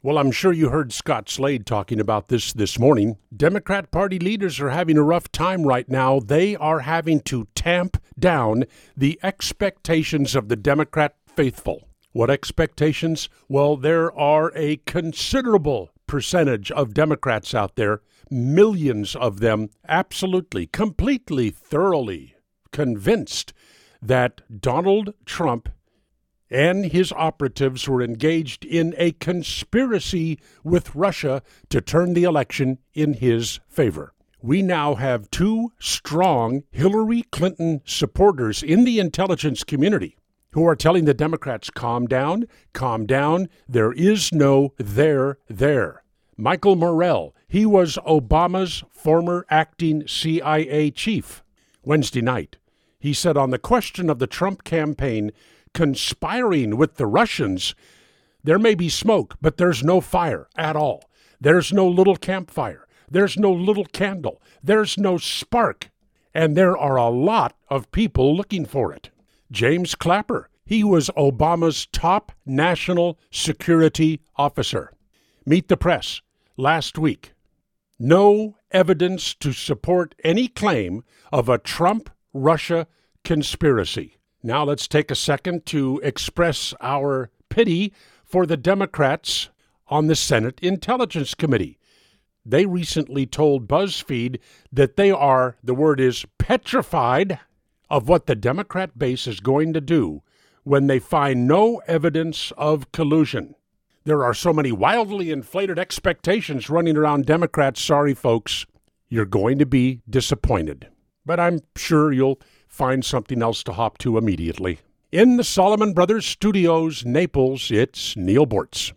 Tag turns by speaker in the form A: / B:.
A: Well, I'm sure you heard Scott Slade talking about this this morning. Democrat Party leaders are having a rough time right now. They are having to tamp down the expectations of the Democrat faithful. What expectations? Well, there are a considerable percentage of Democrats out there, millions of them, absolutely, completely, thoroughly convinced that Donald Trump and his operatives were engaged in a conspiracy with Russia to turn the election in his favor. We now have two strong Hillary Clinton supporters in the intelligence community who are telling the Democrats, calm down, calm down. There is no there there. Michael Morell, he was Obama's former acting CIA chief. Wednesday night, he said on the question of the Trump campaign conspiring with the Russians, there may be smoke, but there's no fire at all. There's no little campfire. There's no little candle. There's no spark. And there are a lot of people looking for it. James Clapper, he was Obama's top national security officer. Meet the press last week. No evidence to support any claim of a Trump Russia conspiracy. Now let's take a second to express our pity for the Democrats on the Senate Intelligence Committee. They recently told BuzzFeed that they are, the word is, petrified of what the Democrat base is going to do when they find no evidence of collusion. There are so many wildly inflated expectations running around Democrats. Sorry, folks, you're going to be disappointed. But I'm sure you'll find something else to hop to immediately. In the Solomon Brothers Studios, Naples, it's Neal Boortz.